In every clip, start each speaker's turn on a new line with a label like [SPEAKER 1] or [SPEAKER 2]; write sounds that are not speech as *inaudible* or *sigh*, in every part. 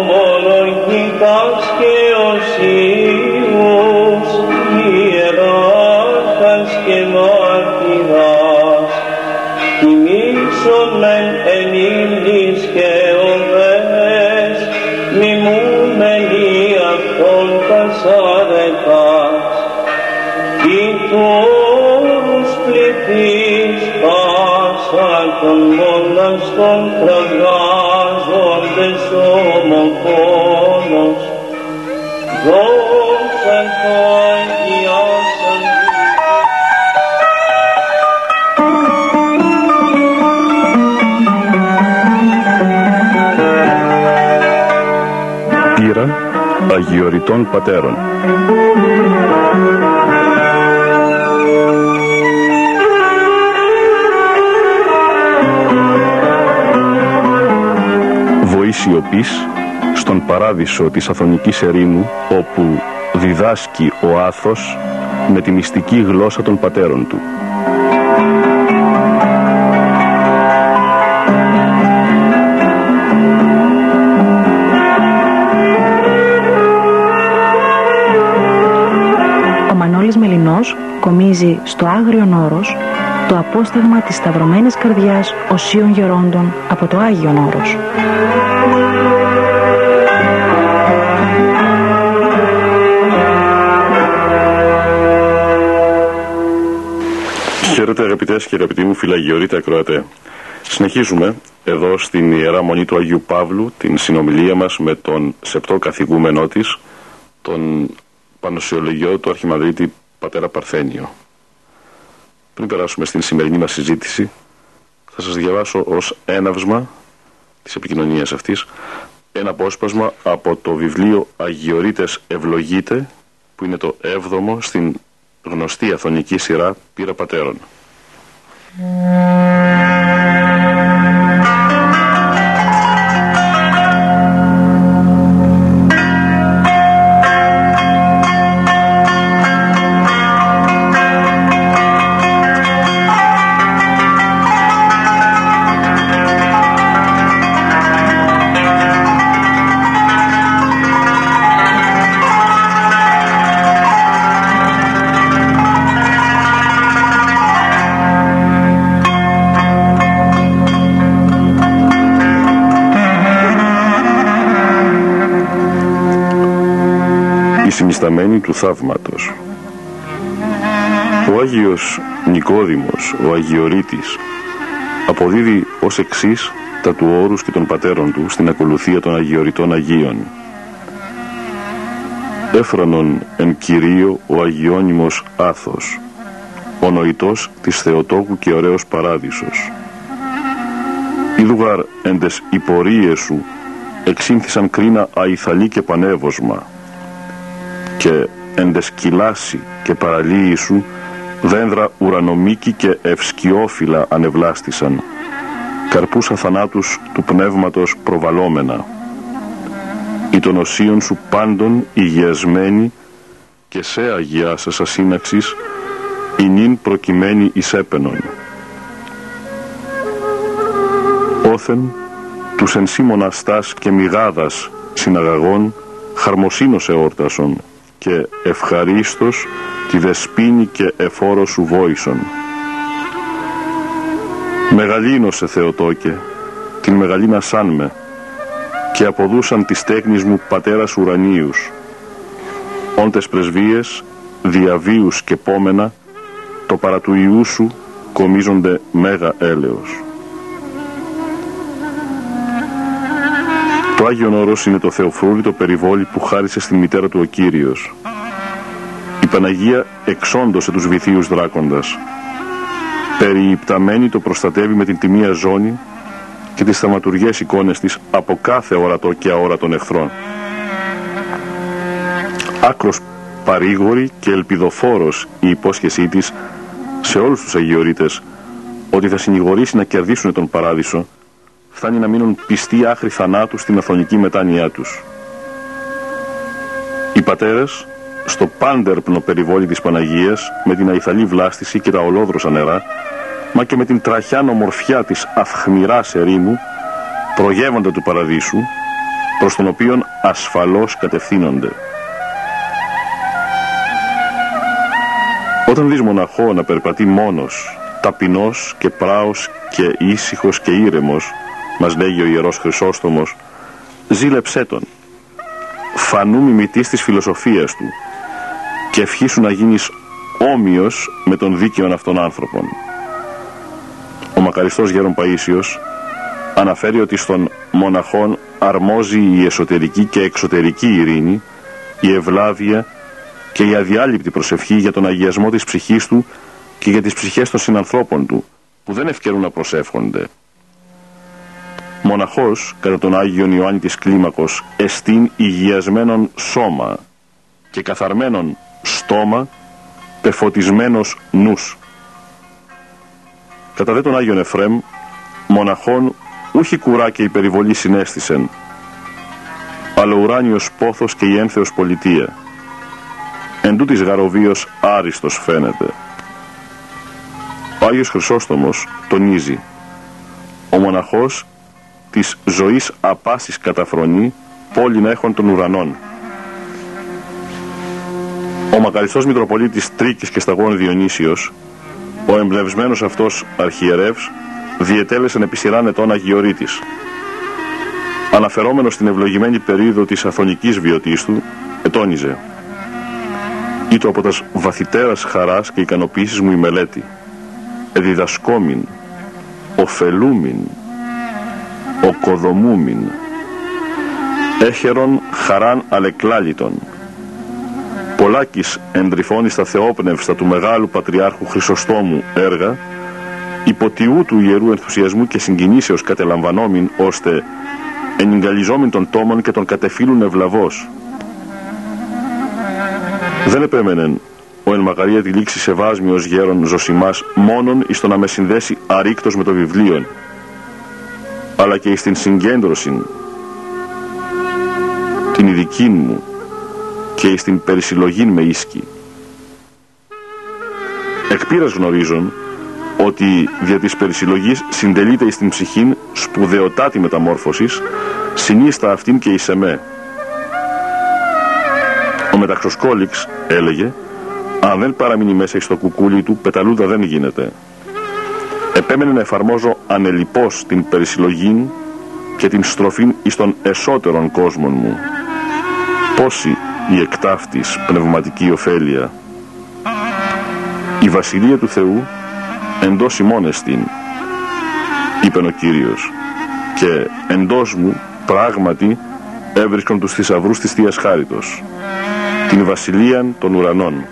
[SPEAKER 1] ομολογητάς και οσίους
[SPEAKER 2] Αγιοριτών Πατέρων Βοήσιοπής στον παράδεισο της Αθωνικής Ερήμου όπου διδάσκει ο Άθος με τη μυστική γλώσσα των πατέρων του.
[SPEAKER 3] Κομίζει στο Άγριον Όρος το απόσταγμα της Σταυρωμένης Καρδιάς Οσίων Γερόντων από το Άγιον Όρος.
[SPEAKER 2] Χαίρετε αγαπητές και αγαπητοί μου φυλαγιορείτε ακροατέ. Συνεχίζουμε εδώ στην Ιερά Μονή του Αγίου Παύλου την συνομιλία μας με τον σεπτό καθηγούμενό της, τον Πανοσιολογιό του Αρχιμανδρίτη Πατέρα Παρθένιο. Πριν περάσουμε στην σημερινή μας συζήτηση, θα σας διαβάσω ως έναυσμα της επικοινωνίας αυτής ένα απόσπασμα από το βιβλίο Αγιορείτες Ευλογείτε που είναι το έβδομο στην γνωστή αθωνική σειρά Πύρα Πατέρων. Η συνισταμένη του θαύματος. Ο Άγιος Νικόδημος, ο Αγιορείτης, αποδίδει ως εξής τα του όρους και των πατέρων του στην ακολουθία των Αγιοριτών Αγίων. Έφρανον εν Κυρίω ο Αγιώνυμος Άθος, ο νοητός της Θεοτόκου και ωραίος παράδεισος. Ιδουγαρ εν τες υπορίες σου εξήνθησαν κρίνα αϊθαλή και πανεύωσμα και εντεσκυλάσει και παραλύει σου δένδρα ουρανομίκη και ευσκιόφυλλα ανεβλάστησαν. Καρπούς αθανάτους του πνεύματος προβαλόμενα. Ή των οσίων σου πάντων υγιασμένοι και σε αγιάσας ασύναξης η νυν προκειμένη εις έπαινον. Όθεν τους εν σύ μοναστάς και μηγάδας συναγαγών χαρμοσύνος εόρτασον και ευχαρίστως τη δεσπίνη και εφόρο σου βόησον. Μεγαλύνωσε Θεοτόκε, την μεγαλίνα σαν με, και αποδούσαν τις τέκνης μου πατέρας ουρανίους. Όντες πρεσβείες, διαβίους και πόμενα, το παρά του Ιού σου κομίζονται μέγα έλεος. Το Άγιον Όρος είναι το θεοφρούδιτο περιβόλι που χάρισε στην μητέρα του ο Κύριος. Η Παναγία εξόντωσε τους βυθίους δράκοντας. Περιυπταμένη το προστατεύει με την τιμία ζώνη και τις θαυματουργές εικόνες της από κάθε ορατό και αόρατον εχθρών. Άκρος παρήγορη και ελπιδοφόρος η υπόσχεσή της σε όλους τους Αγιορείτες ότι θα συνηγορήσει να κερδίσουν τον Παράδεισο φτάνει να μείνουν πιστοί άχρη θανάτου στην αθωνική μετάνοιά τους. Οι πατέρες, στο πάντερπνο περιβόλι της Παναγίας, με την αϊθαλή βλάστηση και τα ολόδροσα νερά, μα και με την τραχιά νομορφιά της αυχμηράς ερήμου, προγεύονται του παραδείσου προς τον οποίον ασφαλώς κατευθύνονται. Όταν δεις μοναχό να περπατεί μόνος, ταπεινός και πράος και ήσυχος και ήρεμος, μας λέγει ο Ιερός Χρυσόστομος, ζήλεψέ τον. Φανού μιμητής της φιλοσοφίας του και ευχήσου να γίνεις όμοιος με τον δίκαιον αυτών άνθρωπων. Ο μακαριστός Γέρον Παΐσιος αναφέρει ότι στον μοναχόν αρμόζει η εσωτερική και εξωτερική ειρήνη, η ευλάβεια και η αδιάλειπτη προσευχή για τον αγιασμό της ψυχής του και για τις ψυχές των συνανθρώπων του, που δεν ευκαιρούν να προσεύχονται. Μοναχός, κατά τον Άγιον Ιωάννη της Κλίμακος, εστίν υγιασμένον σώμα και καθαρμένον στόμα, πεφωτισμένος νους. Κατά δε τον Άγιον Εφρέμ, μοναχόν ούχι κουρά και υπερηβολή συνέστησεν, αλλά ουράνιος πόθος και η ένθεος πολιτεία. Εν τούτης γαροβίος άριστος φαίνεται. Ο Άγιος Χρυσόστομος τονίζει «Ο μοναχός της ζωής απάσης καταφρονή πόλη να έχουν των ουρανών». Ο μακαριστός Μητροπολίτης Τρίκης και Σταγών Διονύσιος, ο εμπνευσμένος αυτός αρχιερεύς, διετέλεσαν επί σειράν ετών Αγιορείτης. Αναφερόμενος στην ευλογημένη περίοδο της αθωνικής βιωτής του, ετώνιζε «Ήτο από τας βαθυτέρας χαράς και ικανοποίησης μου η μελέτη, εδιδασκόμην, ωφελούμην, οκοδομούμην, έχερον χαράν αλεκλάλιτον, Πολάκης εντρυφώνει στα θεόπνευστα του Μεγάλου Πατριάρχου Χρυσοστόμου έργα, υποτιού του ιερού ενθουσιασμού και συγκινήσεως κατελαμβανόμην, ώστε ενυγκαλιζόμην των τόμων και των κατεφύλουν ευλαβός. Δεν επέμενεν ο εν μακαρία τη λήξη σεβάσμιος γέρον Ζωσιμάς μόνον εις το να με συνδέσει αρήκτος με το βιβλίο, αλλά και εις την συγκέντρωση την ειδική μου και στην περισυλλογή με ίσκη. Εκ πείρας γνωρίζουν ότι δια της περισυλλογής συντελείται εις την ψυχήν σπουδαιοτάτη μεταμόρφωσης, συνίστα αυτήν και εις εμέ. Ο Μεταξοσκόληξ έλεγε «Αν δεν παραμείνει μέσα εις το κουκούλι του, πεταλούδα δεν γίνεται». Επέμενε να εφαρμόζω ανελιπώς την περισυλλογή και την στροφή εις τον εσωτερον κόσμων μου. Πόσοι η εκτάφτης πνευματική ωφέλεια. Η Βασιλεία του Θεού εντός ημών εστίν, είπεν ο Κύριος, και εντός μου πράγματι έβρισκον τους θησαυρούς της Θείας Χάριτος, την Βασιλεία των Ουρανών.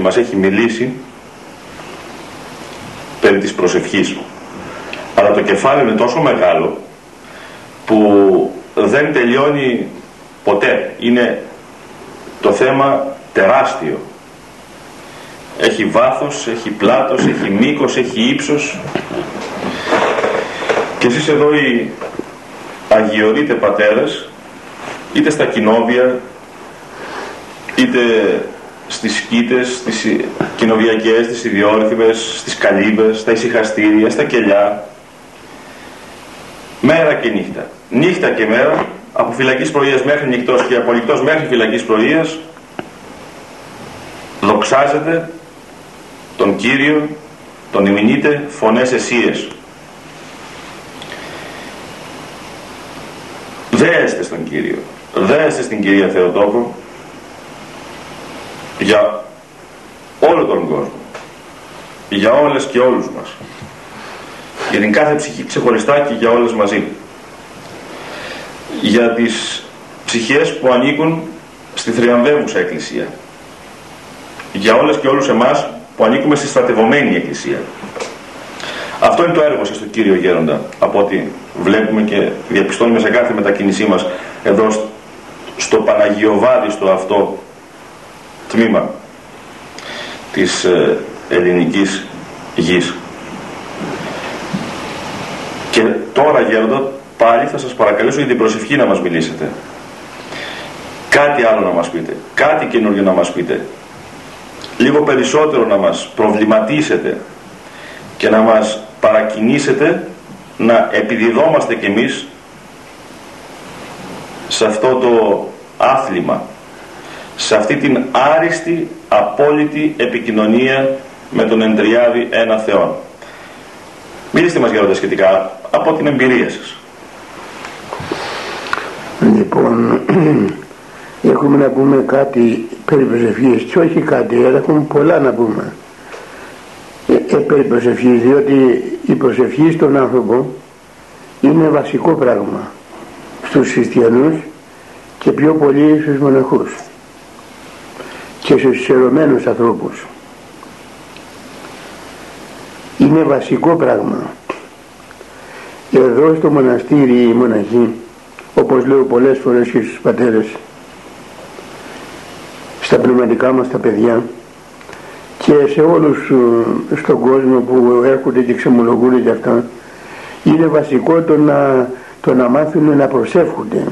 [SPEAKER 2] Και μας έχει μιλήσει περί της προσευχής. Αλλά το κεφάλι είναι τόσο μεγάλο που δεν τελειώνει ποτέ. Είναι το θέμα τεράστιο. Έχει βάθος, έχει πλάτος, έχει μήκος, έχει ύψος. Και εσείς εδώ οι αγιορείτε πατέρες, είτε στα κοινόβια, είτε στις σκήτες, στις κοινοβιακές, στις ιδιόρυθμες, στις καλύμπες, στα ησυχαστήρια, στα κελιά. μέρα και νύχτα. Νύχτα και μέρα, από φυλακής πρωίας μέχρι νυχτός και από νυχτός μέχρι φυλακής πρωίας, δοξάζεται τον Κύριο, τον ημινείτε φωνές εσίες. Δέεστε στον Κύριο, δέεστε στην Κυρία Θεοτόκο για όλο τον κόσμο, για όλες και όλους μας, για την κάθε ψυχή ξεχωριστά και για όλες μαζί, για τις ψυχές που ανήκουν στη θριαμβεύουσα Εκκλησία, για όλες και όλους εμάς που ανήκουμε στη στρατευωμένη Εκκλησία. Αυτό είναι το έργο σας του Κύριο Γέροντα, από ό,τι βλέπουμε και διαπιστώνουμε σε κάθε μετακίνησή μας εδώ στο Παναγιοβάδιστο αυτό τμήμα της ε, ελληνικής γης. Και τώρα Γέροντα πάλι θα σας παρακαλέσω για την προσευχή να μας μιλήσετε. Κάτι άλλο να μας πείτε, κάτι καινούργιο να μας πείτε, λίγο περισσότερο να μας προβληματίσετε και να μας παρακινήσετε να επιδιδόμαστε κι εμείς σε αυτό το άθλημα, σε αυτή την άριστη, απόλυτη επικοινωνία με τον Εντριάδη ένα Θεό. Μιλήστε μας για σχετικά από την εμπειρία σας.
[SPEAKER 4] Λοιπόν, *clears throat* έχουμε να πούμε κάτι περί προσευχής και όχι κάτι, αλλά έχουμε πολλά να πούμε ε, ε, περί προσευχής, διότι η προσευχή στον άνθρωπο είναι βασικό πράγμα στους χριστιανούς και πιο πολύ στους μοναχούς και στους ερωμένους ανθρώπους. Είναι βασικό πράγμα. Εδώ στο μοναστήρι οι μοναχοί, όπως λέω πολλές φορές και στους πατέρες, στα πνευματικά μας τα παιδιά και σε όλους ε, στον κόσμο που έρχονται και ξεμολογούν και αυτά είναι βασικό το να, το να μάθουν να προσεύχονται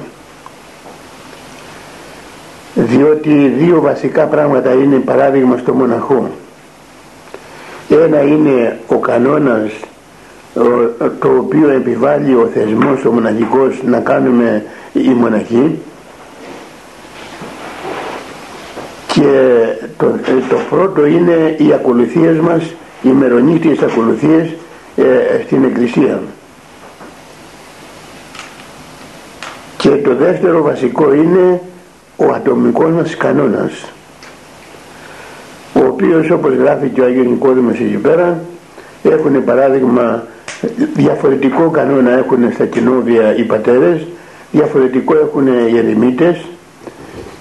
[SPEAKER 4] διότι δύο βασικά πράγματα είναι παράδειγμα στο μοναχό ένα είναι ο κανόνας το οποίο επιβάλλει ο θεσμός ο μοναχικός να κάνουμε οι μοναχοί και το, ε, το πρώτο είναι οι ακολουθίες μας, οι μερονύχτιες ακολουθίες ε, στην Εκκλησία. Και το δεύτερο βασικό είναι ο ατομικός μας κανόνας ο οποίος όπως γράφει και ο Άγιος Νικόδημος εκεί πέρα έχουν παράδειγμα διαφορετικό κανόνα έχουν στα κοινόβια οι πατέρες διαφορετικό έχουν οι ερημίτες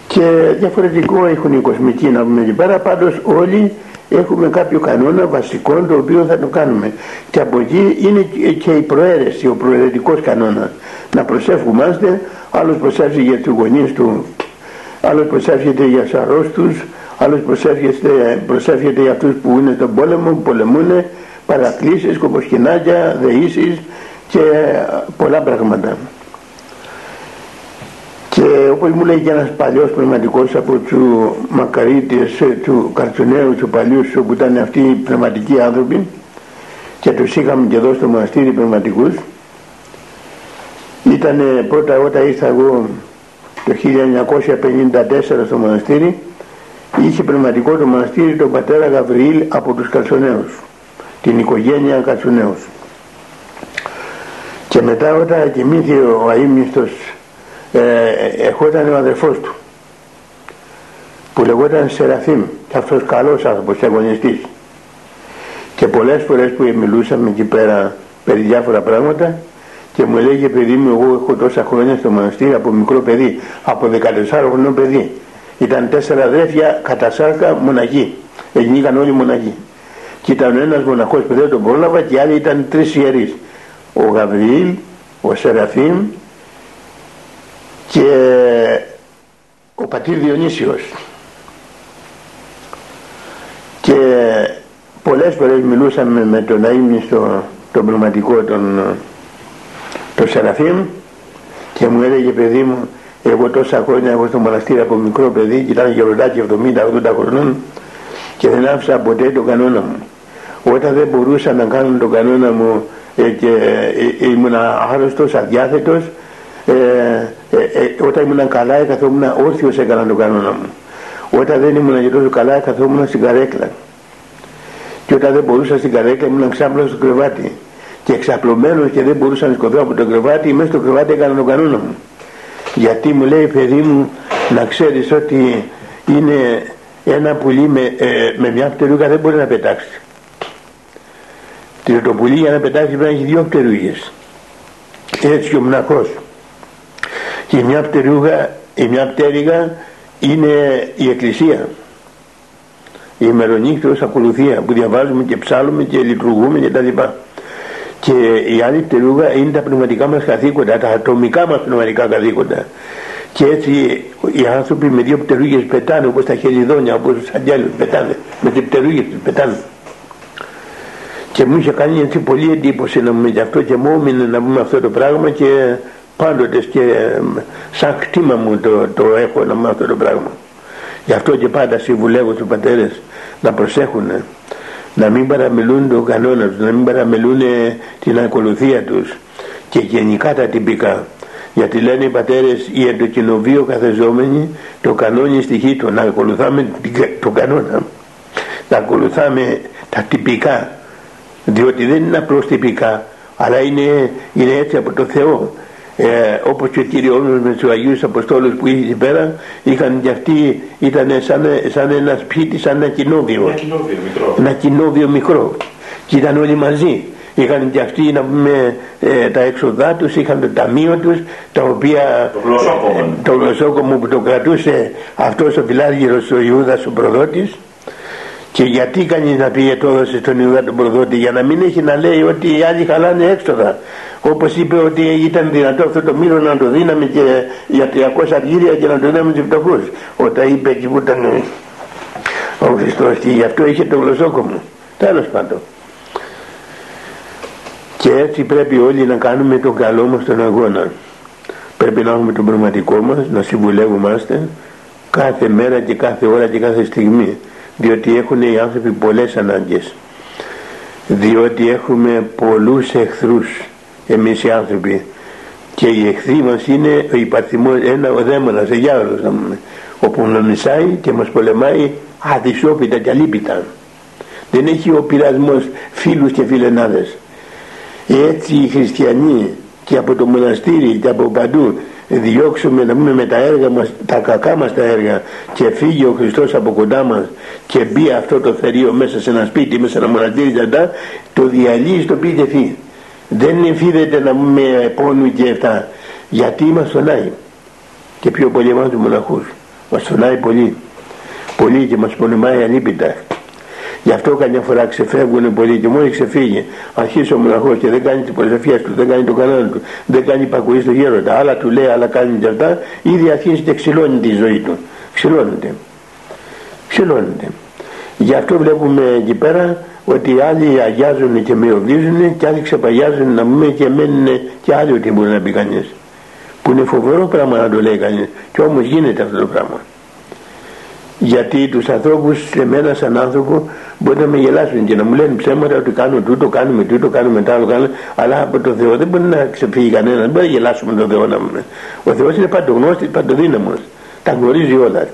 [SPEAKER 4] και διαφορετικό έχουν οι κοσμικοί να πούμε εκεί πέρα. Πάντως όλοι έχουμε κάποιο κανόνα βασικό το οποίο θα το κάνουμε. Και από εκεί είναι και η προαίρεση ο προαιρετικός κανόνας. Να προσεύχομαστε άλλος προσεύχει για τους γονείς του άλλος προσεύχεται για τους αρρώστους άλλος προσεύχεται, προσεύχεται για αυτούς που είναι στον πόλεμο που πολεμούν παρακλήσεις, κοποσκινάκια, δεήσεις και πολλά πράγματα. Και όπως μου λέει και ένας παλιός πνευματικός από του μακαρίτες, του καρτσονέου, του παλιού που ήταν αυτοί οι πνευματικοί άνθρωποι και τους είχαμε και εδώ στο μοναστήρι πνευματικούς ήταν πρώτα όταν ήρθα εγώ το 1954 στο μοναστήρι είχε πνευματικό το μοναστήρι τον πατέρα Γαβριήλ από τους Καρτσονέους την οικογένεια Καρτσονέους και μετά όταν κοιμήθη ο αείμνηστος ε, ερχόταν ο αδερφός του που λεγόταν Σεραφείμ και αυτός καλός άνθρωπος αγωνιστής. Και πολλές φορές που μιλούσαμε εκεί πέρα περί διάφορα πράγματα και μου λέγε παιδί μου εγώ έχω τόσα χρόνια στο μοναστήρι από μικρό παιδί από 14 χρονών παιδί. Ήταν τέσσερα αδέρφια κατά σάρκα μοναχοί. Έγιναν όλοι μοναχοί. Και ήταν ένας μοναχός που δεν τον πρόλαβα και άλλοι ήταν τρεις ιερείς. Ο Γαβριήλ, ο Σεραφείμ και ο πατήρ Διονύσιος. Και πολλές φορές μιλούσαμε με τον αείμνηστο τον πνευματικό τον, τον Σεραφείμ και μου έλεγε παιδί μου εγώ τόσα χρόνια έχω στο μοναστήρι από μικρό παιδί και ήταν γεροντάκι 70-80 χρονών και δεν άφησα ποτέ τον κανόνα μου. Όταν δεν μπορούσα να κάνω τον κανόνα μου ε, και ε, ήμουν άρρωστος, αδιάθετος ε, ε, όταν ήμουν καλά καθόμουν όρθιος έκανα τον κανόνα μου. Όταν δεν ήμουν και τόσο καλά καθόμουν στην καρέκλα. Και όταν δεν μπορούσα στην καρέκλα ήμουν ξάπλο στο κρεβάτι και εξαπλωμένος και δεν μπορούσα να σκοτώ από το κρεβάτι μέσα στο κρεβάτι έκανα τον κανόνα μου. Γιατί μου λέει παιδί μου να ξέρεις ότι είναι ένα πουλί με, ε, με μια πτερούγα δεν μπορεί να πετάξεις το πουλί για να πετάξεις πρέπει να έχεις δύο πτερούγες. Έτσι ο μοναχός και μια πτερούγα η μια πτέρυγα είναι η εκκλησία. Η ημερονύχτος ακολουθία που διαβάζουμε και ψάλουμε και λειτουργούμε και τα λοιπά και η άλλη πτερούγα είναι τα πνευματικά μας καθήκοντα τα ατομικά μας πνευματικά καθήκοντα. Και έτσι οι άνθρωποι με δύο πτερούγες πετάνε όπως τα χελιδόνια όπως τους αγγέλους πετάνε. Με τις πτερούγες τους πετάνε. Και μου είχε κάνει έτσι πολύ εντύπωση να μου γι' αυτό και μου έμεινε να πούμε αυτό το πράγμα και πάντοτε και σαν κτήμα μου το, το έχω να πούμε αυτό το πράγμα. Γι' αυτό και πάντα συμβουλεύω τους πατέρες να προσέχουν να μην παραμελούν τον κανόνα τους να μην παραμελούν την ακολουθία τους. Και γενικά τα τυπικά. Γιατί λένε οι πατέρες οι εντοκοινοβίω καθεζόμενοι το κανόνι στοιχεί του να ακολουθάμε τον κανόνα. Να ακολουθάμε τα τυπικά. Διότι δεν είναι απλώς τυπικά αλλά είναι, είναι έτσι από το Θεό ε, όπως και ο Κύριος με τους Αγίους Αποστόλους που είχε εκεί πέρα είχαν και αυτοί ήταν σαν, σαν ένα σπίτι σαν ένα κοινόβιο.
[SPEAKER 5] Ένα κοινόβιο μικρό.
[SPEAKER 4] Ένα κοινόβιο μικρό. Και ήταν όλοι μαζί. Είχαν και αυτοί να πούμε ε, τα έξοδά τους, είχαν το ταμείο τους τα οποία
[SPEAKER 5] το
[SPEAKER 4] γλωσσόκομο, το που το κρατούσε αυτός ο φιλάργυρος ο Ιούδας ο προδότης και γιατί κανείς να πήγε το έδωσε στον Ιούδα τον προδότη για να μην έχει να λέει ότι οι άλλοι χαλάνε έξοδα. Όπως είπε ότι ήταν δυνατό αυτό το μήλο να το δίναμε και για 300 αργύρια και να το δίναμε στους φτωχούς. Όταν είπε εκεί που ήταν ο Χριστός και γι' αυτό είχε το γλωσσόκομο τέλος πάντων. Και έτσι πρέπει όλοι να κάνουμε τον καλό μας τον αγώνα. Πρέπει να έχουμε τον πραγματικό μας να συμβουλεύομαστε κάθε μέρα και κάθε ώρα και κάθε στιγμή διότι έχουν οι άνθρωποι πολλές ανάγκες. Διότι έχουμε πολλούς εχθρούς εμείς οι άνθρωποι. Και οι εχθροί μας είναι ο υπαρθυμός ένα ο δαίμονας, ο διάβολος όπου νομισάει και μας πολεμάει αδυσόπιτα και αλίπητα. Δεν έχει ο πειρασμός φίλους και φιλενάδες. Έτσι οι χριστιανοί και από το μοναστήρι και από παντού διώξουμε να πούμε με τα έργα μας, τα κακά μας τα έργα και φύγει ο Χριστός από κοντά μας και μπει αυτό το θερίο μέσα σε ένα σπίτι, μέσα σε ένα μοναστήρι ζαντά, το διαλύει στο πείτε φύ. Δεν εμφίδεται να πούμε πόνου και αυτά, γιατί μας σωνάει και πιο πολύ εμάς τους μοναχούς. Μας σωνάει πολύ, πολύ και μας πολεμάει αλίπητα. Γι' αυτό καμιά φορά ξεφεύγουν πολύ και μόλις ξεφύγει, αρχίσει ο μοναχός και δεν κάνει τις προσευχές του, δεν κάνει το κανόνα του, δεν κάνει υπακοή στο γέροντα, άλλα του λέει, άλλα κάνει και αυτά, ήδη αρχίζει και ξυλώνει τη ζωή του. Ξυλώνεται. Ξυλώνεται. Γι' αυτό βλέπουμε εκεί πέρα ότι οι άλλοι αγιάζουν και μειοδίζουν και άλλοι ξεπαγιάζουν να πούμε και μένουν και άλλοι ότι μπορεί να πει κανείς. Που είναι φοβερό πράγμα να το λέει κανείς. Και όμως γίνεται αυτό το πράγμα γιατί τους ανθρώπους εμένα σαν άνθρωπο μπορεί να με γελάσουν και να μου λένε ψέματα ότι κάνω τούτο, κάνουμε τούτο, κάνουμε τ' άλλο, κάνουμε, αλλά από τον Θεό δεν μπορεί να ξεφύγει κανένας, δεν μπορεί να γελάσουμε τον Θεό. Να... Ο Θεός είναι παντογνώστης, παντοδύναμος, τα γνωρίζει όλα.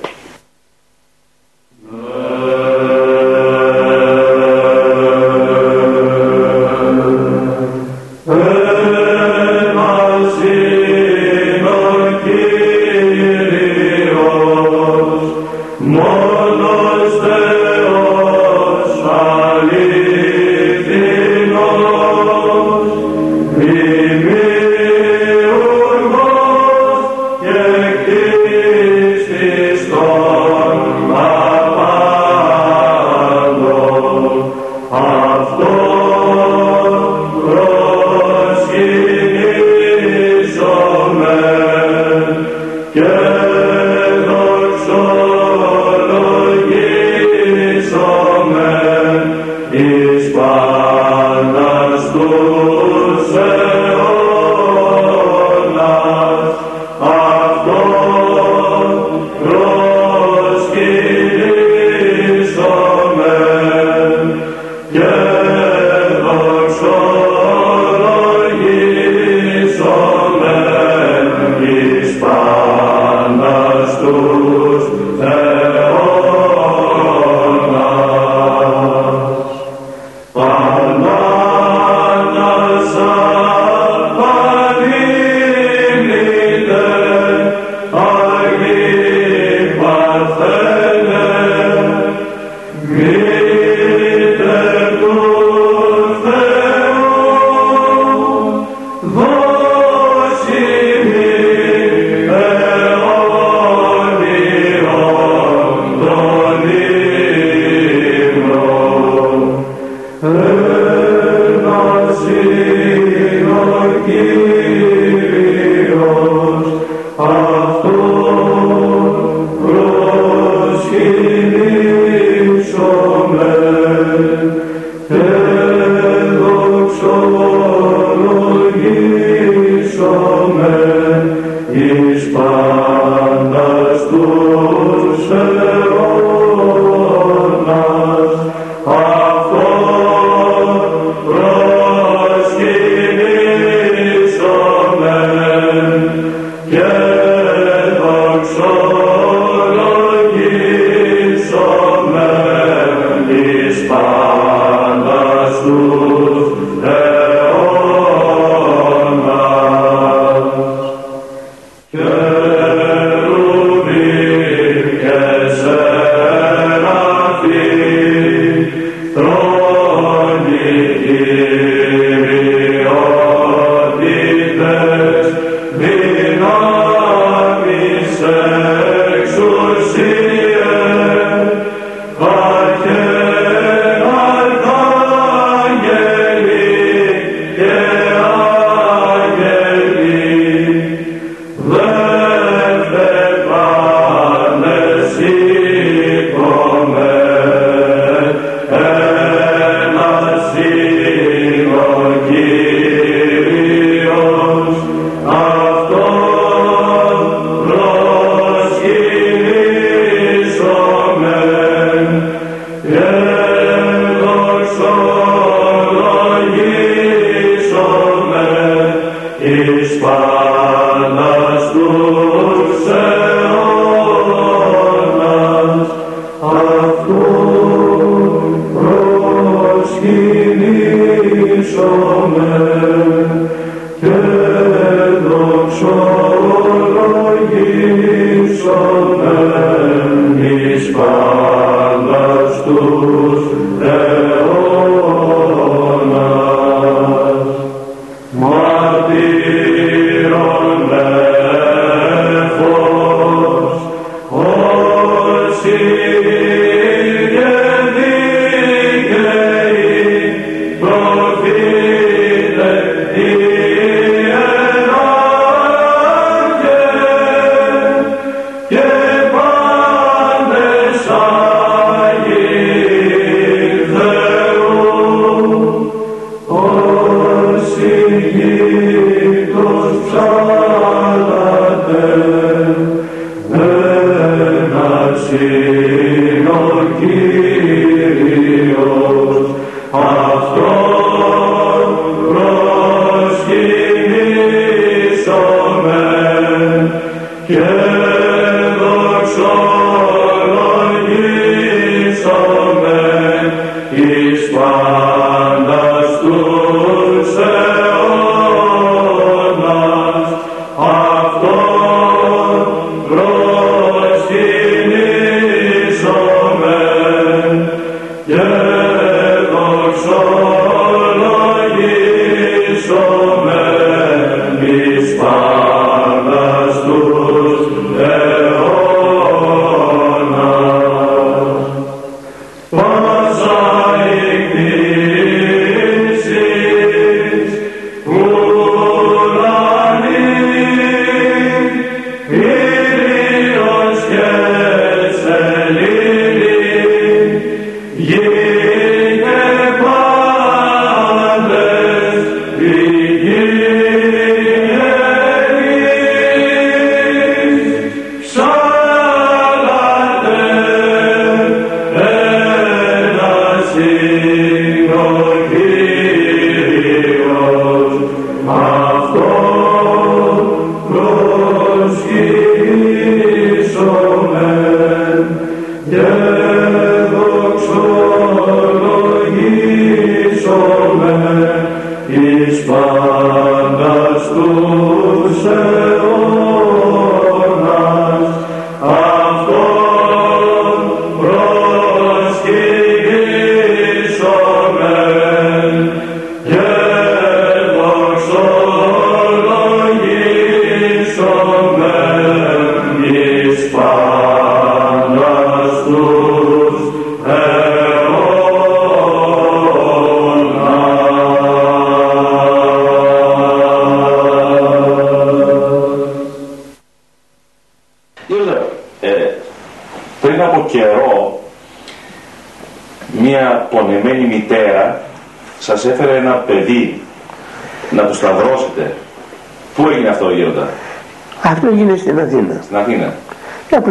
[SPEAKER 5] Yeah.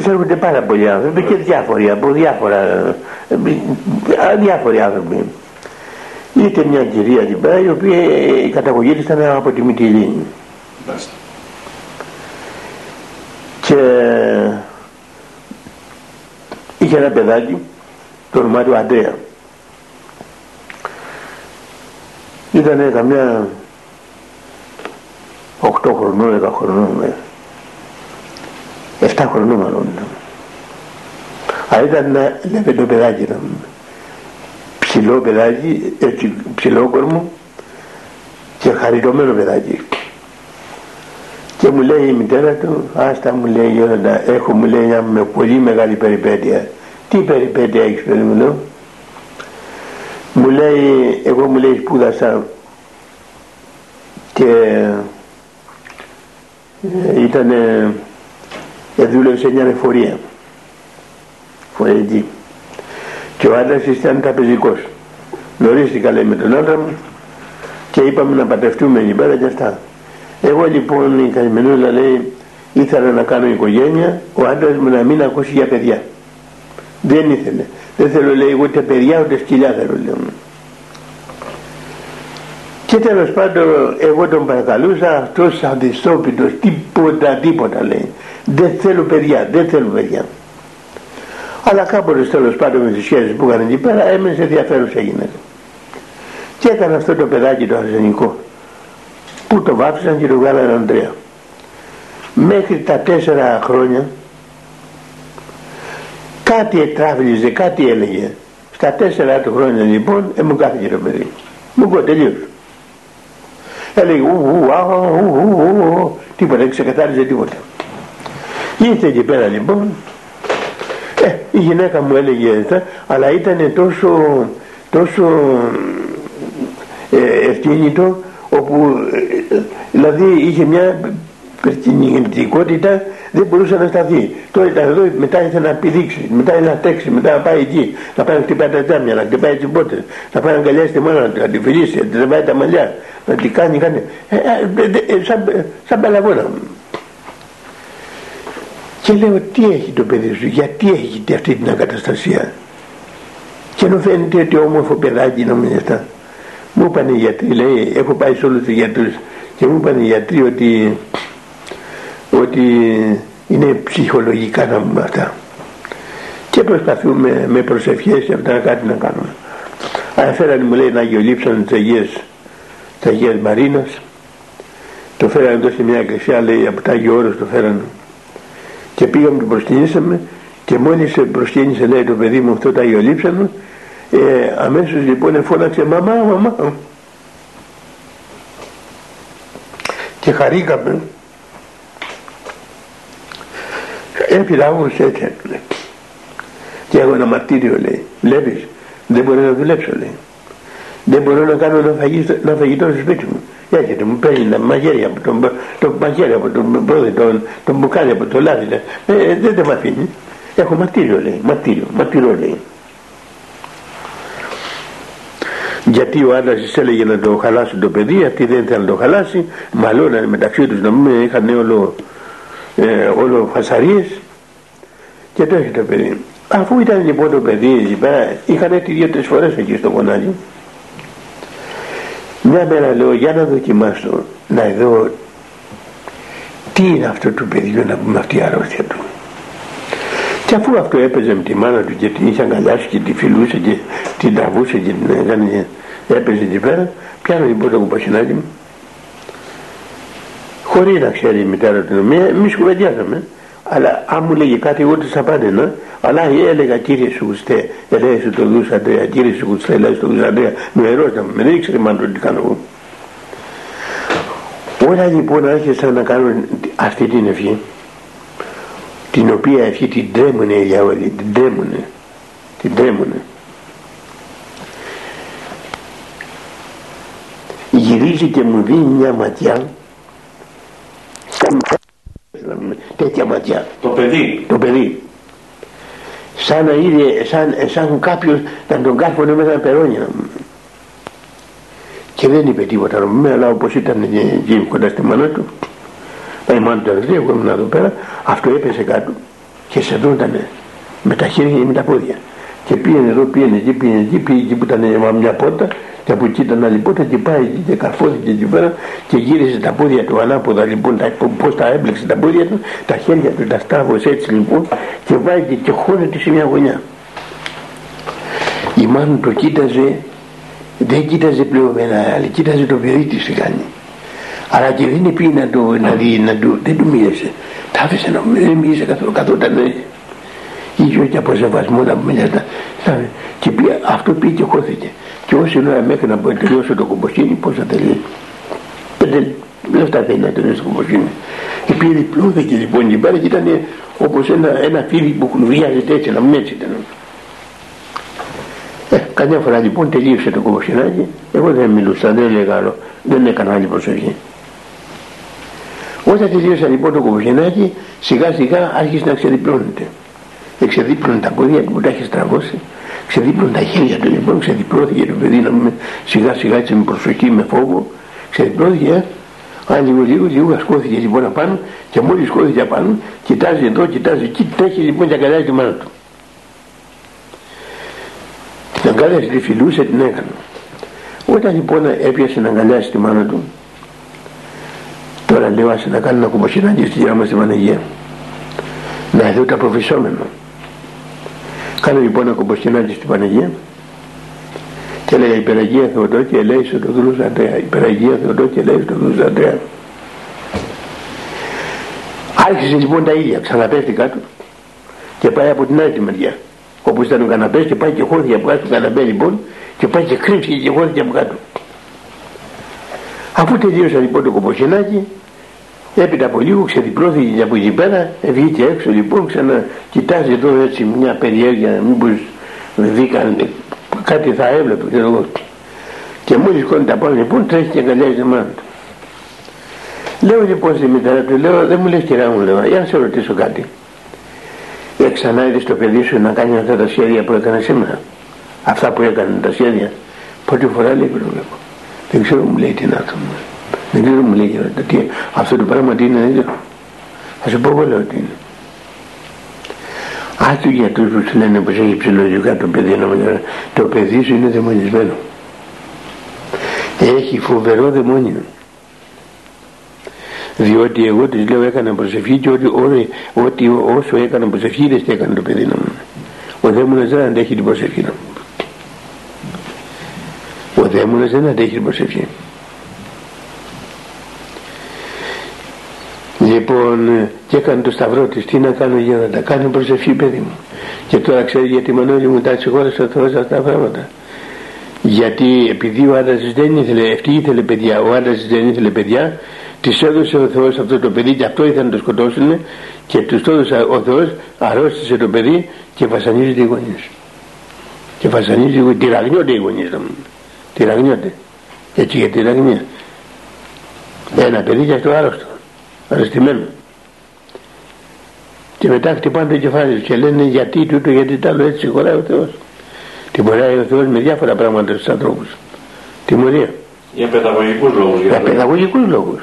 [SPEAKER 4] Κάπως έρχονται πάρα πολλοί άνθρωποι και διάφοροι από διάφορα, ε, ε, διάφοροι άνθρωποι. Είτε μια κυρία εκεί πέρα η οποία η καταγωγή της ήταν από τη Μυτιλίνη.
[SPEAKER 5] Μάλιστα.
[SPEAKER 4] Και είχε ένα παιδάκι, το όνομά του Αντρέα. Ήταν καμιά 8 χρονών, 10 χρονών, ε. 7 χρονών μάλλον ήταν. Αλλά ήταν ένα λεβεντό παιδάκι ήταν. Ψηλό παιδάκι, έτσι ψηλόκορμο και χαριτωμένο παιδάκι. Και μου λέει η μητέρα του, άστα μου λέει Γιώργα, έχω μου λέει μια με πολύ μεγάλη περιπέτεια. Τι περιπέτεια έχεις παιδί μου λέω. Μου λέει, εγώ μου λέει σπούδασα και ε, ήταν, ε, δούλευε σε μια εφορία, φορετή. Και ο άντρας ήταν ταπεζικός. Γνωρίστηκα λέει με τον άντρα μου και είπαμε να πατευτούμε εκεί πέρα και αυτά. Εγώ λοιπόν η Καημενούλα λέει ήθελα να κάνω οικογένεια, ο άντρας μου να μην ακούσει για παιδιά. Δεν ήθελε. Δεν θέλω λέει ούτε παιδιά ούτε σκυλιά θέλω λέω. Και τέλος πάντων εγώ τον παρακαλούσα αυτός αδυσόπιτος τίποτα τίποτα λέει. Δεν θέλω παιδιά, δεν θέλω παιδιά. Αλλά κάποτε τέλος πάντων με τις σχέσεις που έκανε εκεί πέρα έμενε ενδιαφέρουσα γυναίκα. Και έκανε αυτό το παιδάκι το αρσενικό που το βάφησαν και το βγάλανε Ανδρέα. Μέχρι τα τέσσερα χρόνια κάτι εκτράβλιζε, κάτι έλεγε. Στα τέσσερα του χρόνια λοιπόν ε, μου κάθηκε το παιδί. Μου πω τελείως. Έλεγε ου, ου, ου, ου, ου, ου, τίποτα, δεν ξεκαθάριζε τίποτα. Ήρθε εκεί πέρα λοιπόν, ε, η γυναίκα μου έλεγε αλλά ήταν τόσο, τόσο ε, ευθύνητο όπου ε, δηλαδή είχε μια περκινητικότητα δεν μπορούσε να σταθεί. Τώρα ήταν εδώ, μετά ήθελε να πηδήξει, μετά ήθελε να τέξει, μετά να πάει εκεί, να πάει να χτυπάει τα τζάμια, να χτυπάει τις πότε, να πάει να αγκαλιάσει τη μάνα, να τη φιλήσει, να τη τρεβάει τα μαλλιά, να τη κάνει, κάνει. Ε, ε, ε, σαν, σαν παλαβόνα. Και λέω τι έχει το παιδί σου, γιατί έχει αυτή την ακαταστασία; Και ενώ φαίνεται ότι όμορφο παιδάκι νομίζει αυτά. Μου είπαν οι γιατροί, λέει, έχω πάει σε όλους τους γιατρούς και μου είπαν οι γιατροί ότι, ότι είναι ψυχολογικά να πούμε αυτά. Και προσπαθούμε με προσευχές και αυτά κάτι να κάνουμε. Αλλά μου λέει να αγιολείψαν τις Αγίες, τις Αγίες Μαρίνας. Το φέρανε εδώ σε μια εκκλησία, λέει, από τα Άγιο Όρος το φέρανε. Και πήγαμε και προσκυνήσαμε και μόλις προσκύνησε λέει το παιδί μου αυτό το αγιολείψανε ε, αμέσως λοιπόν φώναξε μαμά, μαμά. Και χαρήκαμε. Έφυγα όμως έτσι Και έχω ένα μαρτύριο λέει. Βλέπεις, δεν μπορώ να δουλέψω λέει. Δεν μπορώ να κάνω ένα φαγητό, ένα φαγητό στο σπίτι μου. Έρχεται, μου παίρνει ένα μαγέρι από τον, το μαγέρι από τον πρόδι, τον, τον μπουκάλι από το λάδι. Ε, δεν τα με αφήνει. Έχω μαρτύριο λέει, μαρτύριο, μαρτύριο λέει. γιατί ο άντρας της έλεγε να το χαλάσει το παιδί αυτή δεν ήθελε να το χαλάσει μαλώνανε μεταξύ τους να μην είχαν όλο, ε, όλο φασαρίες και το έχει το παιδί αφού ήταν λοιπόν το παιδί εκεί πέρα είχαν έρθει δύο-τρεις φορές εκεί στο κονάκι μια μέρα λέω για να δοκιμάσω να δω τι είναι αυτό το παιδί να πούμε αυτή η αρρώστια του και αφού αυτό έπαιζε με τη μάνα του και την είχε αγκαλιάσει και τη φιλούσε και την τραβούσε και την έκανε, έπαιζε εκεί πέρα, πιάνω λοιπόν το κουπασινάκι μου. Χωρίς να ξέρει η μητέρα του νομία, εμείς κουβεντιάζαμε. Αλλά αν μου λέγει κάτι, εγώ της απάντηνα. Αλλά έλεγα κύριε Σουγουστέ, ελέγχε το δούς Αντρέα, κύριε Σουγουστέ, ελέγχε το δούς Αντρέα, με ερώτα με δεν ήξερε μάλλον τι κάνω εγώ. Όλα λοιπόν άρχισαν να κάνουν αυτή την ευχή την οποία ευχή την τρέμουνε οι διάβολοι, την τρέμουνε, την τρέμουνε. Γυρίζει και μου δίνει μια ματιά, τέτοια ματιά.
[SPEAKER 5] Το παιδί.
[SPEAKER 4] Το παιδί. Σαν να είδε, σαν, σαν κάποιος να τον κάρφωνε μέσα περόνια. Και δεν είπε τίποτα νομιμέ, αλλά όπως ήταν εκεί κοντά στη μάνα του, Πάει μόνο το αδερφή, εγώ ήμουν εδώ πέρα, αυτό έπεσε κάτω και σε δόντανε με τα χέρια ή με τα πόδια. Και πήγαινε εδώ, πήγαινε εκεί, πήγαινε εκεί, πήγε εκεί που ήταν μια πόρτα και από εκεί ήταν άλλη πόρτα και πάει εκεί και καρφώθηκε εκεί πέρα και γύρισε τα πόδια του ανάποδα λοιπόν, τα, πώς τα έμπλεξε τα πόδια του, τα χέρια του τα στάβωσε έτσι λοιπόν και βάζει και χώνεται σε μια γωνιά. Η μάνα το κοίταζε, δεν κοίταζε πλέον με ένα αλλά κοίταζε το παιδί της τι κάνει. Αλλά και δεν πήγε να το, να δει, να το, δεν του μίλησε. Τα άφησε να μην μίλησε καθόλου, καθόταν είχε και από σεβασμό να μιλάτε. Και πήγε, αυτό πήγε και χώθηκε. Και όση ώρα μέχρι να τελειώσω το κομποσίνι, πώς θα τελειώσει. Πέντε λεφτά θέλει να τελειώσει το κομποσίνι. Και πήγε διπλώθηκε λοιπόν εκεί πέρα και ήταν όπως ένα, ένα φίλι που χρουβιάζεται έτσι, να μην έτσι ήταν. Ε, καμιά φορά λοιπόν τελείωσε το κομποσινάκι, εγώ δεν μιλούσα, δεν έλεγα άλλο, δεν έκανα άλλη προσοχή. Όταν τελείωσα λοιπόν το κομποσινάκι, σιγά σιγά άρχισε να ξεδιπλώνεται εξεδίπλωνε τα πόδια του που τα έχει στραβώσει. Ξεδίπλωνε τα χέρια του λοιπόν ξεδιπλώθηκε το παιδί να μην σιγά σιγά έτσι με προσοχή με φόβο. Ξεδιπλώθηκε αν λίγο λίγο λίγο σκόθηκε λοιπόν απάνω και μόλις σκόθηκε απάνω κοιτάζει εδώ κοιτάζει εκεί τρέχει λοιπόν και αγκαλιάζει τη μάνα του. Την αγκαλιάζει τη φιλούσε την έκανε. Όταν λοιπόν έπιασε να αγκαλιάσει τη μάνα του τώρα λέω άσε να κάνει ένα κουμποσυνάκι στη γραμμή στη Παναγία. Να δω τα προφησόμενο Κάνω λοιπόν ένα κομποσκινάκι στην Παναγία και έλεγα υπεραγία Θεοτό και λέει στο Δούλος Αντρέα. Υπεραγία Θεοτό και λέει στο Δούλος Αντρέα. Άρχισε λοιπόν τα ίδια, ξαναπέφτει κάτω και πάει από την άλλη μεριά. Όπως ήταν ο καναπές και πάει και χώθηκε από κάτω το καναπέ λοιπόν και πάει και κρύψει και χώθηκε από κάτω. Αφού τελείωσα λοιπόν το κομποσινάκι Έπειτα από λίγο ξεδιπλώθηκε από εκεί πέρα, βγήκε έξω λοιπόν, ξανά κοιτάζει εδώ έτσι μια περιέργεια, μήπως δει κάτι θα έβλεπε, ξέρω εγώ. Και μόλις σηκώνει τα πάνω λοιπόν τρέχει και αγκαλιάζει τη μάνα του. Λέω λοιπόν στη μητέρα του, λέω δεν μου λες κυρά μου, λέω, για να σε ρωτήσω κάτι. Ε, ξανά είδες το παιδί σου να κάνει αυτά τα σχέδια που έκανε σήμερα. Αυτά που έκανε τα σχέδια. Πρώτη φορά λέει, δεν ξέρω μου λέει τι να κάνω. Δεν ξέρω μου λέει τι, αυτό το πράγμα τι είναι δεν ξέρω. Θα σου πω εγώ λέω τι είναι. Άτου για τους που σου λένε πως έχει ψηλολογικά το παιδί το παιδί σου είναι δαιμονισμένο. Έχει φοβερό δαιμόνιο. Διότι εγώ της λέω έκανα προσευχή και ότι, ότι όσο έκανα προσευχή δεν έκανε το παιδί να μου. Ο δαίμονας δεν αντέχει την προσευχή να μου. Ο δαίμονας δεν αντέχει την προσευχή. Λοιπόν, και έκανε το σταυρό της, τι να κάνω για να τα κάνω προσευχή παιδί μου. Και τώρα ξέρει γιατί Μανώλη μου τα συγχώρεσε ο Θεός αυτά τα πράγματα. Γιατί επειδή ο άντρας δεν ήθελε, αυτή ήθελε παιδιά, ο άντρας δεν ήθελε παιδιά, της έδωσε ο Θεός αυτό το παιδί και αυτό ήθελε να το σκοτώσουν και τους το έδωσε ο Θεός, αρρώστησε το παιδί και βασανίζει οι γονείς. Και βασανίζει, τυραγνιώνται οι γονείς. Τυραγνιώνται. Έτσι για τυραγνία. Ένα παιδί και αυτό άρρωστο αρρωστημένο και μετά χτυπάνε το κεφάλι και λένε γιατί τούτο γιατί τ' άλλο έτσι συγχωράει ο Θεός τιμωράει ο Θεός με διάφορα πράγματα στους ανθρώπους. Τιμωρία
[SPEAKER 5] για παιδαγωγικούς λόγους
[SPEAKER 4] για παιδαγωγικούς λόγους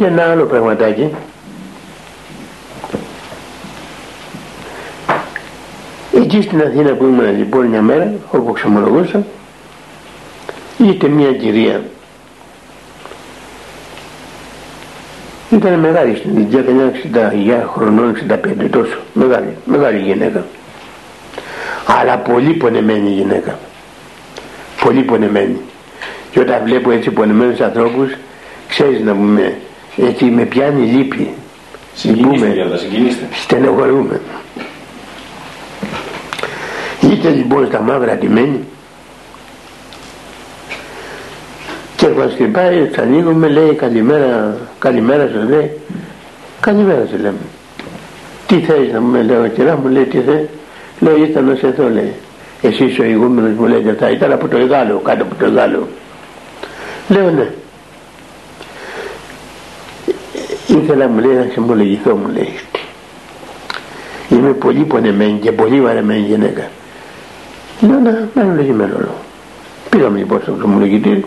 [SPEAKER 4] και ένα άλλο πραγματάκι. Εκεί στην Αθήνα που ήμουν λοιπόν μια μέρα όπου ξεμολογούσα είχε μια κυρία. Ήταν μεγάλη στην ηλικία 60 χρονών 65 τόσο. Μεγάλη, μεγάλη γυναίκα. Αλλά πολύ πονεμένη γυναίκα. Πολύ πονεμένη. Και όταν βλέπω έτσι πονεμένους ανθρώπους ξέρεις να πούμε έτσι με πιάνει λύπη
[SPEAKER 5] Συγκινήστε για συγκινήστε
[SPEAKER 4] στενοχωρούμε είτε λοιπόν στα μαύρα τιμένη και μας χτυπάει, θα ανοίγουμε, λέει καλημέρα, καλημέρα σας λέει, καλημέρα σας λέμε. Τι θέλεις να μου λέω, κυρά μου λέει τι θέλεις, λέω ήρθα να σε δω λέει. Εσείς ο ηγούμενος μου λέτε αυτά, ήταν από το Εγάλο, κάτω από το Εγάλο. Λέω ναι. Ήθελα μου λέει να ξεμολογηθώ μου λέει. Είμαι πολύ πονεμένη και πολύ βαρεμένη γυναίκα. Λέω να, να είναι λογημένο λόγο. Πήγαμε λοιπόν στο ξεμολογητήρι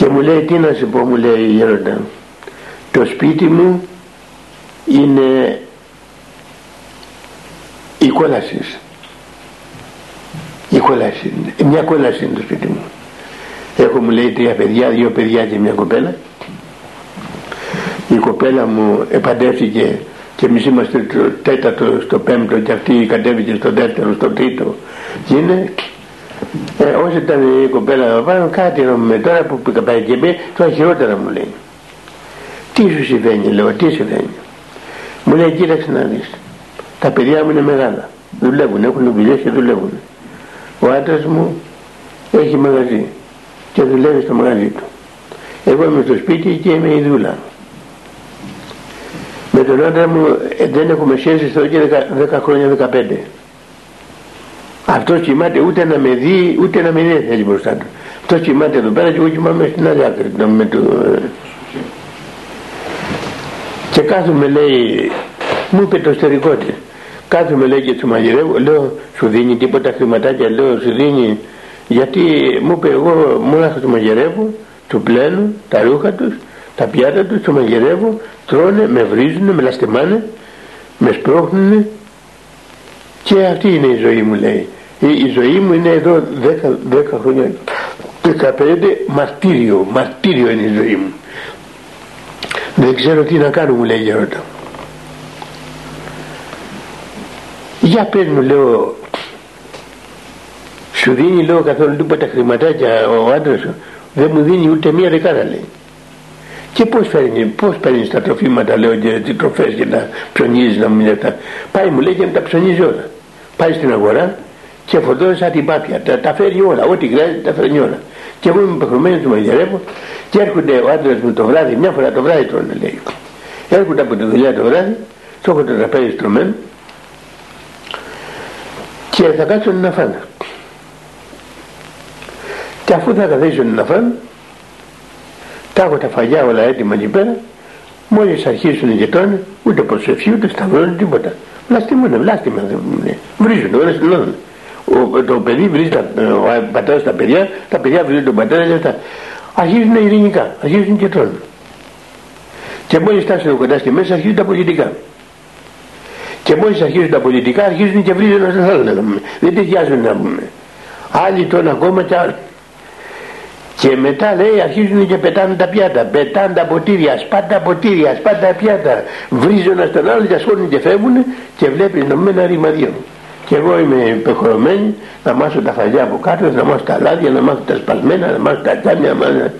[SPEAKER 4] και μου λέει τι να σου πω μου λέει η Γέροντα το σπίτι μου είναι η κόλαση η κόλαση μια κόλαση είναι το σπίτι μου έχω μου λέει τρία παιδιά δύο παιδιά και μια κοπέλα η κοπέλα μου επαντεύτηκε και εμείς είμαστε στο τέταρτο στο πέμπτο και αυτή κατέβηκε στο δεύτερο στο τρίτο. Και είναι ε, όσο ήταν η κοπέλα εδώ πάνω κάτι με τώρα που πάει και πει τώρα χειρότερα μου λέει. Τι σου συμβαίνει λέω τι συμβαίνει μου λέει κοίταξε να δεις τα παιδιά μου είναι μεγάλα δουλεύουν έχουν δουλειές και δουλεύουν. Ο άντρας μου έχει μαγαζί και δουλεύει στο μαγαζί του. Εγώ είμαι στο σπίτι και είμαι η δούλα με τον άντρα μου ε, δεν έχουμε σχέση εδώ και 10 χρόνια 15 αυτό κοιμάται ούτε να με δει ούτε να με δει θέλει μπροστά του. Αυτό κοιμάται εδώ πέρα και εγώ κοιμάμαι στην άλλη άκρη με το... και κάθομαι λέει μου είπε το εσωτερικό της. Κάθομαι λέει και του μαγειρεύω λέω σου δίνει τίποτα χρηματάκια λέω σου δίνει γιατί μου είπε εγώ μόνο του μαγειρεύω του πλένω τα ρούχα τους τα πιάτα τους του μαγειρεύω τρώνε με βρίζουν με λαστεμάνε με σπρώχνουν και αυτή είναι η ζωή μου λέει. Η, ζωή μου είναι εδώ 10, 10 χρόνια 15 μαρτύριο μαρτύριο είναι η ζωή μου. Δεν ξέρω τι να κάνω μου λέει γερότα για πες μου λέω σου δίνει λέω καθόλου τίποτα χρηματάκια ο άντρας σου; Δεν μου δίνει ούτε μία δεκάρα λέει και πώς φέρνει, πώς παίρνεις τα τροφήματα λέω και τις τροφές και να ψωνίζεις να μην αυτά πάει μου λέει και να τα ψωνίζει όλα πάει στην αγορά και φορτώνει την πάπια. Τα, τα φέρει όλα, ό,τι χρειάζεται τα φέρνει όλα. Και εγώ είμαι υποχρεωμένο του μαγειρεύω και έρχονται ο άντρας μου το βράδυ, μια φορά το βράδυ τρώνε λέει. Έρχονται από τη δουλειά το βράδυ, το έχω το τραπέζι στρωμένο και θα κάτσουν να φάνε. Και αφού θα καθίσουν να φάνε, τα έχω τα φαγιά όλα έτοιμα εκεί πέρα, μόλις αρχίσουν και τρώνε, ούτε προσευχή ούτε σταυρώνουν τίποτα. Βλάστημουνε, βλάστημα, βρίζουν, όλα στην ο, το παιδί βρίζει τα, ο πατέρας τα παιδιά, τα παιδιά βρίζουν τον πατέρα και αυτά. Αρχίζουν ειρηνικά, αρχίζουν και τρώνε. Και μόλις φτάσουν κοντά στη μέση αρχίζουν τα πολιτικά. Και μόλις αρχίζουν τα πολιτικά αρχίζουν και βρίζουν ένα άλλον. Δεν ταιριάζουν να πούμε. Άλλοι τρώνε ακόμα και άλλοι. Και μετά λέει αρχίζουν και πετάνε τα πιάτα, πετάνε τα ποτήρια, σπάνε τα ποτήρια, σπάνε τα πιάτα, βρίζουν ένα στον άλλο και ασχολούν και φεύγουν και βλέπεις να ένα ρήμα δύο και εγώ είμαι υπεχωρωμένη να μάσω τα φαγιά από κάτω, να μάσω τα λάδια, να μάσω τα σπασμένα, να μάσω τα τζάμια, να μάσω...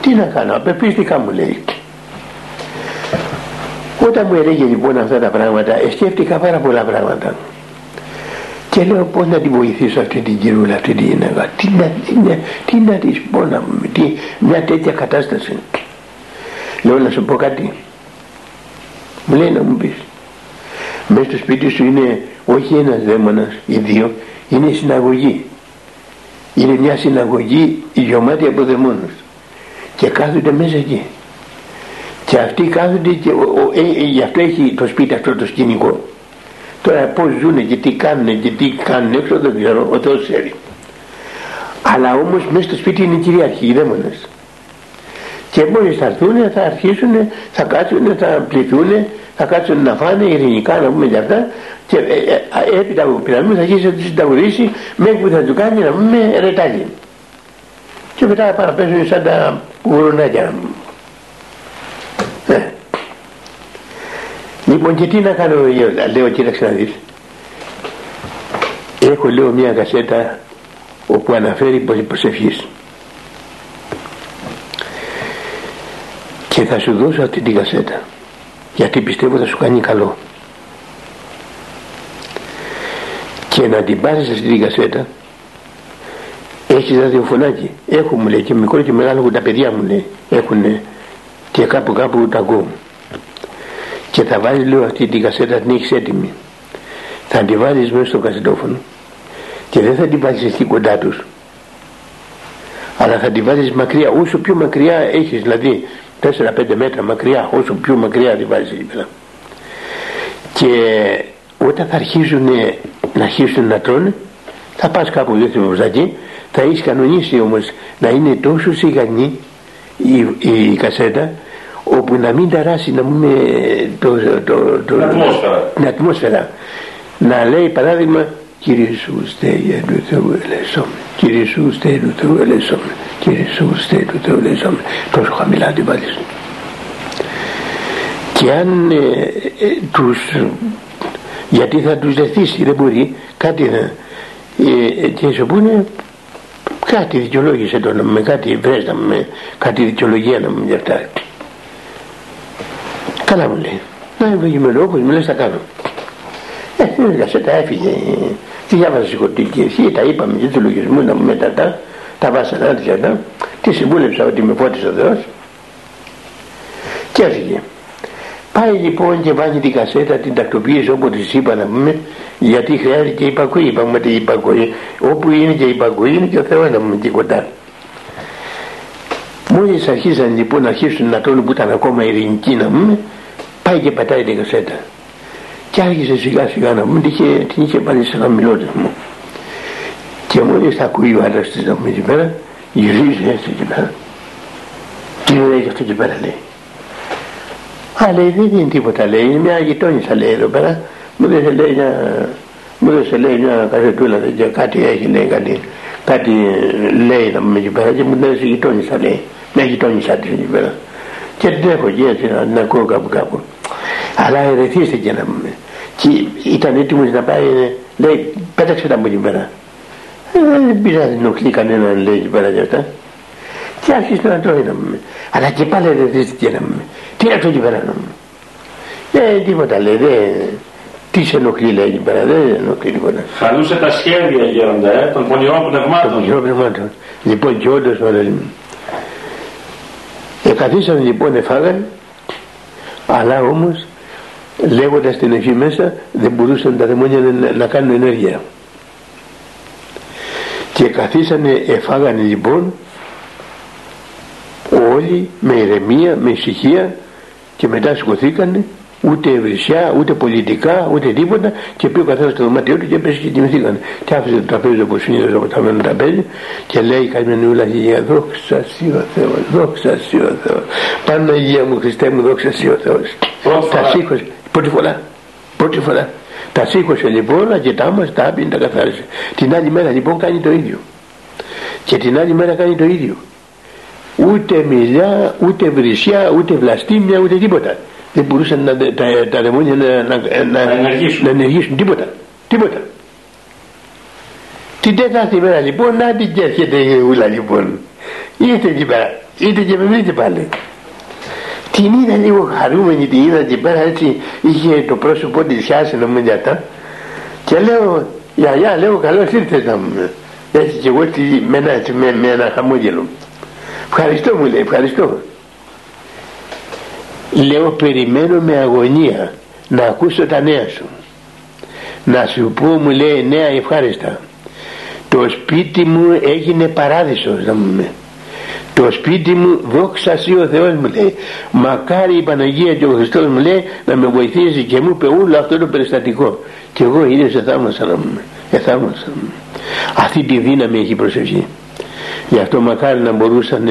[SPEAKER 4] Τι να κάνω, απεπίστηκα μου λέει. Όταν μου έλεγε λοιπόν αυτά τα πράγματα, σκέφτηκα πάρα πολλά πράγματα. Και λέω πώς να τη βοηθήσω αυτή την κυρούλα, αυτή την γυναίκα; Τι να, τι να, τι να της πω να μου, τι, μια τέτοια κατάσταση. Λέω να σου πω κάτι. Μου λέει να μου πεις. Μέσα στο σπίτι σου είναι όχι ένας δαίμονας ή δύο είναι η συναγωγή είναι μια συναγωγή γεωμάτη από δαιμόνους και κάθονται μέσα εκεί και αυτοί κάθονται και ο, ε, ε, γι' αυτό έχει το σπίτι αυτό το σκηνικό τώρα πως ζουν και τι κάνουν και τι κάνουν έξω δεν ξέρω ο Θεός ξέρει αλλά όμως μέσα στο σπίτι είναι κυρίαρχοι οι δαίμονες και και μόλις θα έρθουν θα αρχίσουν, θα κάτσουν, θα πληθούν, θα κάτσουν να φάνε ειρηνικά να πούμε για αυτά και ε, ε, έπειτα από πειραμή θα αρχίσει να τους συνταγουδήσει μέχρι που θα τους κάνει να πούμε ρετάλι. Και μετά παραπέσουν σαν τα γουρουνάκια. Ε. Λοιπόν και τι να κάνω λέω κοίταξε να δεις. Έχω λέω μια κασέτα όπου αναφέρει προσευχής. Και θα σου δώσω αυτή την κασέτα γιατί πιστεύω θα σου κάνει καλό. Και να την πάρεις αυτή την κασέτα έχεις ραδιοφωνάκι. Έχω μου λέει και μικρό και μεγάλο τα παιδιά μου λέει έχουν και κάπου κάπου τα ακούω. Και θα βάλεις λέω αυτή την κασέτα την έχεις έτοιμη. Θα την βάλεις μέσα στο κασετόφωνο και δεν θα την βάλεις εκεί κοντά τους αλλά θα την βάλεις μακριά όσο πιο μακριά έχεις δηλαδή 4-5 μέτρα μακριά όσο πιο μακριά την βάλεις εκεί πέρα και όταν θα αρχίζουν να αρχίσουν να τρώνε θα πας κάπου δύο εκεί θα έχεις κανονίσει όμως να είναι τόσο σιγανή η, η, κασέτα όπου να μην ταράσει να πούμε το, το, το, την ατμόσφαιρα. την ατμόσφαιρα. Να λέει παράδειγμα Κύριε Ιησού στέγε του Θεού ελέησόμεν. Κύριε Ιησού στέγε του Θεού ελέησόμεν. Κύριε Ιησού στέγε του Θεού ελέησόμεν τόσο χαμηλά την βάλεις. Και αν ε, ε, τους γιατί θα τους δεθήσει δεν μπορεί κάτι να ε, και σου πούνε κάτι δικαιολόγησε το με κάτι βρέστα με κάτι δικαιολογία να μου για αυτά καλά μου λέει να ευλογημένο όπως μου λες θα κάνω ε, τα έφυγε τι διάβαζα σηκωτική εσύ, τα είπαμε για τους λογισμούς να μου μετά τα, τα βάσανα της αυτά. Τη συμβούλεψα ότι με φώτισε ο Θεός και έφυγε. Πάει λοιπόν και βάζει την κασέτα, την τακτοποίηση όπου της είπα να πούμε, γιατί χρειάζεται και υπακοή. Είπαμε ότι η υπακοή, όπου είναι και η υπακοή είναι και ο Θεός να πούμε και κοντά. Μόλις αρχίσαν λοιπόν να αρχίσουν να τρώνε που ήταν ακόμα ειρηνικοί να πούμε, πάει και πατάει την κασέτα και άρχισε σιγά σιγά να μου την είχε, την είχε πάρει σε χαμηλό ρυθμό και μόλις θα ακούει ο άντρας της να μου εκεί πέρα γυρίζει έτσι εκεί πέρα. Τι λέει αυτό εκεί πέρα λέει. Α λέει δεν είναι τίποτα λέει. Είναι μια γειτόνισσα λέει εδώ πέρα. Μου δεν λέει μια μου δεν λέει μια κασετούλα και κάτι έχει λέει κάτι κάτι λέει να μου εκεί πέρα. Και μου δεν γειτόνισσα λέει. Μια γειτόνισσα της εκεί πέρα. Και την έχω εκεί έτσι να την ακούω κάπου κάπου αλλά ερεθίστηκε να μου και ήταν έτοιμος να πάει λέει πέταξε τα μου εκεί πέρα ε, δεν πειράζει ενοχλεί κανέναν λέει εκεί πέρα και αυτά. Και άρχισε να τρώει να μου αλλά και πάλι ερεθίστηκε να μου τι να τρώει εκεί πέρα να μου δεν τίποτα λέει δεν τι σε ενοχλεί λέει εκεί πέρα δεν ενοχλεί τίποτα.
[SPEAKER 5] Χαλούσε τα σχέδια γέροντα ε, των πονηρών πνευμάτων. Των
[SPEAKER 4] πονηρών πνευμάτων. Λοιπόν και όντως Εκαθίσαν λοιπόν εφάγαν αλλά όμως λέγοντας την ευχή μέσα δεν μπορούσαν τα δαιμόνια να, να κάνουν ενέργεια. Και καθίσανε εφάγανε λοιπόν όλοι με ηρεμία, με ησυχία και μετά σηκωθήκανε ούτε ευρυσιά, ούτε πολιτικά, ούτε τίποτα. Και πήγε ο καθένας στο δωμάτιό του και έπεσε και κοιμηθήκαν. Και άφησε το τραπέζι όπως συνήθως από τα μένα τραπέζι και λέει καημενούλα Αγία δόξα σοι ο Θεός, δόξα σοι ο Θεός Παναγία μου Χριστέ μου δόξα σοι ο Θεός τα σήκωσε, πρώτη φορά. Πρώτη φορά. Τα σήκωσε λοιπόν και τα μας τα άπεινε τα καθάρισε. Την άλλη μέρα λοιπόν κάνει το ίδιο. Και την άλλη μέρα κάνει το ίδιο. Ούτε μιλιά, ούτε βρυσιά, ούτε βλαστήμια, ούτε τίποτα δεν μπορούσαν να, τα, τα δαιμόνια να, να, να, να, ενεργήσουν. να ενεργήσουν. Τίποτα. Τίποτα. Την τέταρτη μέρα λοιπόν να την και έρχεται η ούλα λοιπόν. Ήρθε εκεί πέρα. Ήρθε και με βρήκε πάλι. Την είδα λίγο χαρούμενη την είδα εκεί πέρα έτσι. Είχε το πρόσωπό της να με αυτά και λέω γιαγιά λέω καλώς ήρθες να μου έτσι και εγώ με ένα, με, με ένα χαμόγελο. Ευχαριστώ μου λέει ευχαριστώ λέω περιμένω με αγωνία να ακούσω τα νέα σου. Να σου πω μου λέει νέα ευχάριστα. Το σπίτι μου έγινε παράδεισος να μου το σπίτι μου δόξα ο Θεός μου λέει. Μακάρι η Παναγία και ο Χριστός μου λέει να με βοηθήσει και μου είπε όλο αυτό το περιστατικό και εγώ είδε σε θαύμασα να μου εθαύμασα αυτή τη δύναμη έχει προσευχή. Γι' αυτό μακάρι να μπορούσαν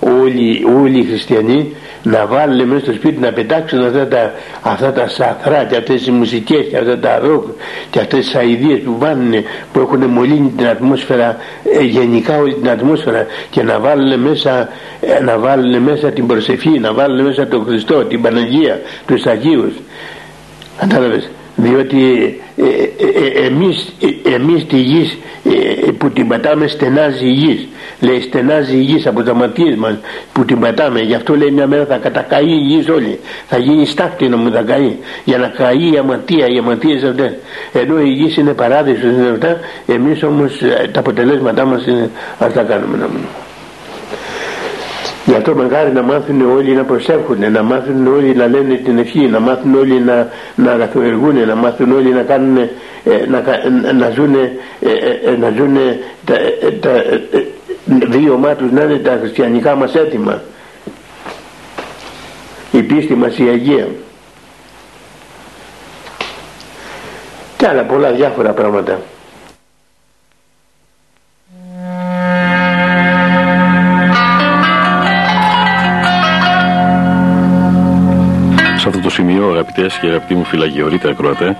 [SPEAKER 4] όλοι, όλοι οι χριστιανοί να βάλουν μέσα στο σπίτι να πετάξουν αυτά τα, αυτά τα σαθρά και αυτές οι μουσικές και αυτά τα ροκ και αυτές τις αηδίες που βάνουν που έχουν μολύνει την ατμόσφαιρα ε, γενικά όλη την ατμόσφαιρα και να βάλουν μέσα, ε, να βάλουν μέσα την προσευχή να βάλουν μέσα τον Χριστό, την Παναγία, τους Αγίους. Κατάλαβες; Διότι ε, ε, ε, εμείς, εμείς τη γης που την πατάμε στενάζει η γης λέει στενάζει η γης από τα ματίες μας που την πατάμε. Γι' αυτό λέει μια μέρα θα κατακαεί η γης όλη. Θα γίνει στάχτη να μου θα καεί. Για να καεί η αματία οι αματίες αυτές ενώ η γης είναι παράδεισος είναι αυτά. Εμείς όμως τα αποτελέσματά μας είναι αυτά κάνουμε να μην. Γι' αυτό μακάρι να μάθουν όλοι να προσεύχουν, να μάθουν όλοι να λένε την ευχή, να μάθουν όλοι να, να αγαθοεργούν, να μάθουν όλοι να κάνουν, ε, να, να ζουν, ε, ε, να ζουν τα, τα βίωμά τους να είναι τα χριστιανικά μας έτοιμα. Η πίστη μας η Αγία. Και άλλα πολλά διάφορα πράγματα.
[SPEAKER 2] Αγαπητές και αγαπητοί μου φυλαγιορείτε ακροατέ,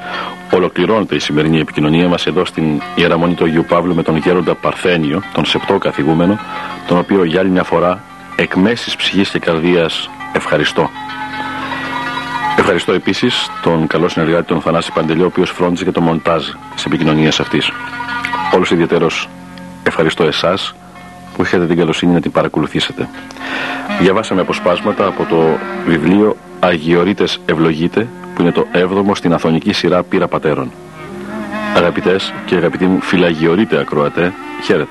[SPEAKER 2] ολοκληρώνεται η σημερινή επικοινωνία μας εδώ στην Ιεραμονή του Αγίου Παύλου με τον γέροντα Παρθένιο, τον σεπτό καθηγούμενο, τον οποίο για άλλη μια φορά εκ μέσης ψυχής και καρδίας ευχαριστώ. Ευχαριστώ επίσης τον καλό συνεργάτη τον Θανάση Παντελιό, ο οποίος φρόντιζε και το μοντάζ της επικοινωνίας αυτής. Όλο ιδιαίτερος ευχαριστώ εσάς που είχατε την καλοσύνη να την παρακολουθήσετε. Διαβάσαμε αποσπάσματα από το βιβλίο Αγιορείτες Ευλογείτε που είναι το 7ο στην αθωνική σειρά Πύρα Πατέρων. Αγαπητές και αγαπητοί μου φυλαγιορείτε ακροατέ, χαίρετε.